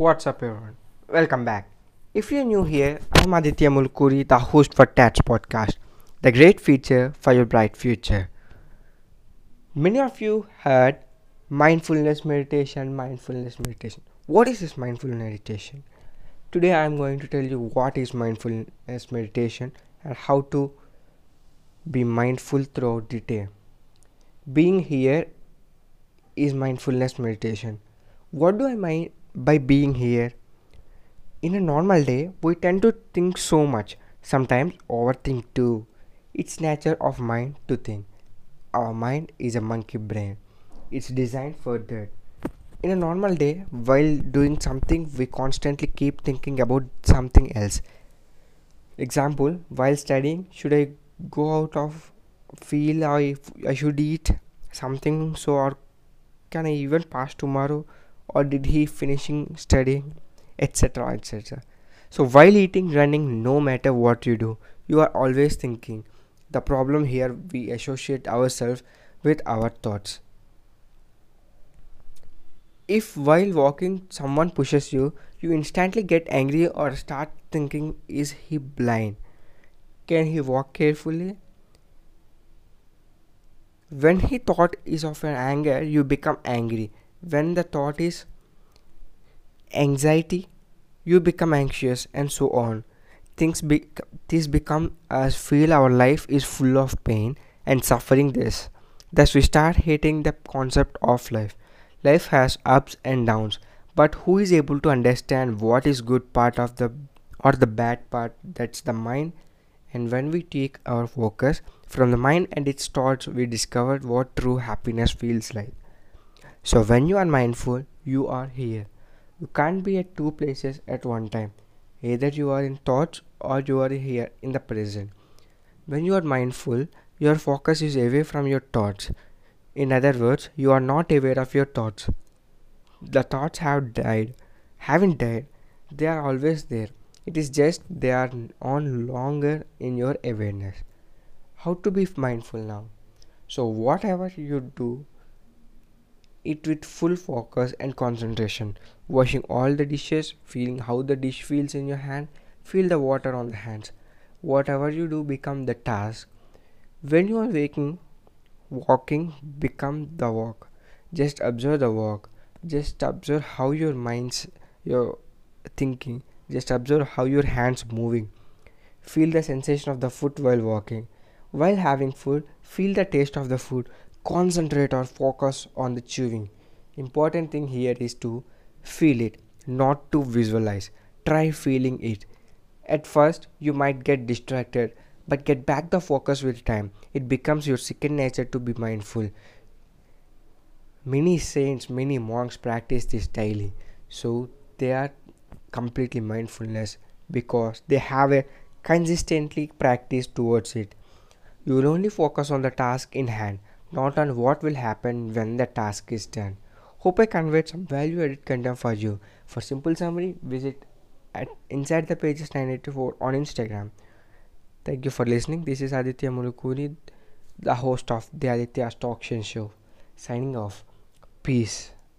What's up, everyone? Welcome back. If you're new here, I'm Aditya Mulkuri, the host for TATS podcast, the great feature for your bright future. Many of you heard mindfulness meditation, mindfulness meditation. What is this mindfulness meditation? Today, I'm going to tell you what is mindfulness meditation and how to be mindful throughout the day. Being here is mindfulness meditation. What do I mean by being here? In a normal day, we tend to think so much, sometimes overthink too. It's nature of mind to think. Our mind is a monkey brain. It's designed for that. In a normal day, while doing something, we constantly keep thinking about something else. Example, while studying, should I go out of feel I, I should eat something so or can I even pass tomorrow or did he finishing studying etc etc so while eating running no matter what you do you are always thinking the problem here we associate ourselves with our thoughts. If while walking someone pushes you you instantly get angry or start thinking is he blind? Can he walk carefully? When he thought is of an anger you become angry when the thought is anxiety you become anxious and so on. Things be- this become as feel our life is full of pain and suffering this. Thus we start hating the concept of life. Life has ups and downs but who is able to understand what is good part of the or the bad part? That's the mind. And when we take our focus from the mind and its thoughts, we discover what true happiness feels like. So, when you are mindful, you are here. You can't be at two places at one time. Either you are in thoughts or you are here in the present. When you are mindful, your focus is away from your thoughts. In other words, you are not aware of your thoughts. The thoughts have died, haven't died, they are always there it is just they are on longer in your awareness how to be mindful now so whatever you do it with full focus and concentration washing all the dishes feeling how the dish feels in your hand feel the water on the hands whatever you do become the task when you are waking walking become the walk just observe the walk just observe how your mind's your thinking just observe how your hands moving. Feel the sensation of the foot while walking. While having food, feel the taste of the food. Concentrate or focus on the chewing. Important thing here is to feel it, not to visualize. Try feeling it. At first, you might get distracted, but get back the focus with time. It becomes your second nature to be mindful. Many saints, many monks practice this daily, so they are completely mindfulness because they have a consistently practice towards it. You will only focus on the task in hand, not on what will happen when the task is done. Hope I conveyed some value added content for you. For simple summary, visit at inside the pages 984 on Instagram. Thank you for listening. This is Aditya Mulukuri, the host of the Aditya Stock Show. Signing off. Peace.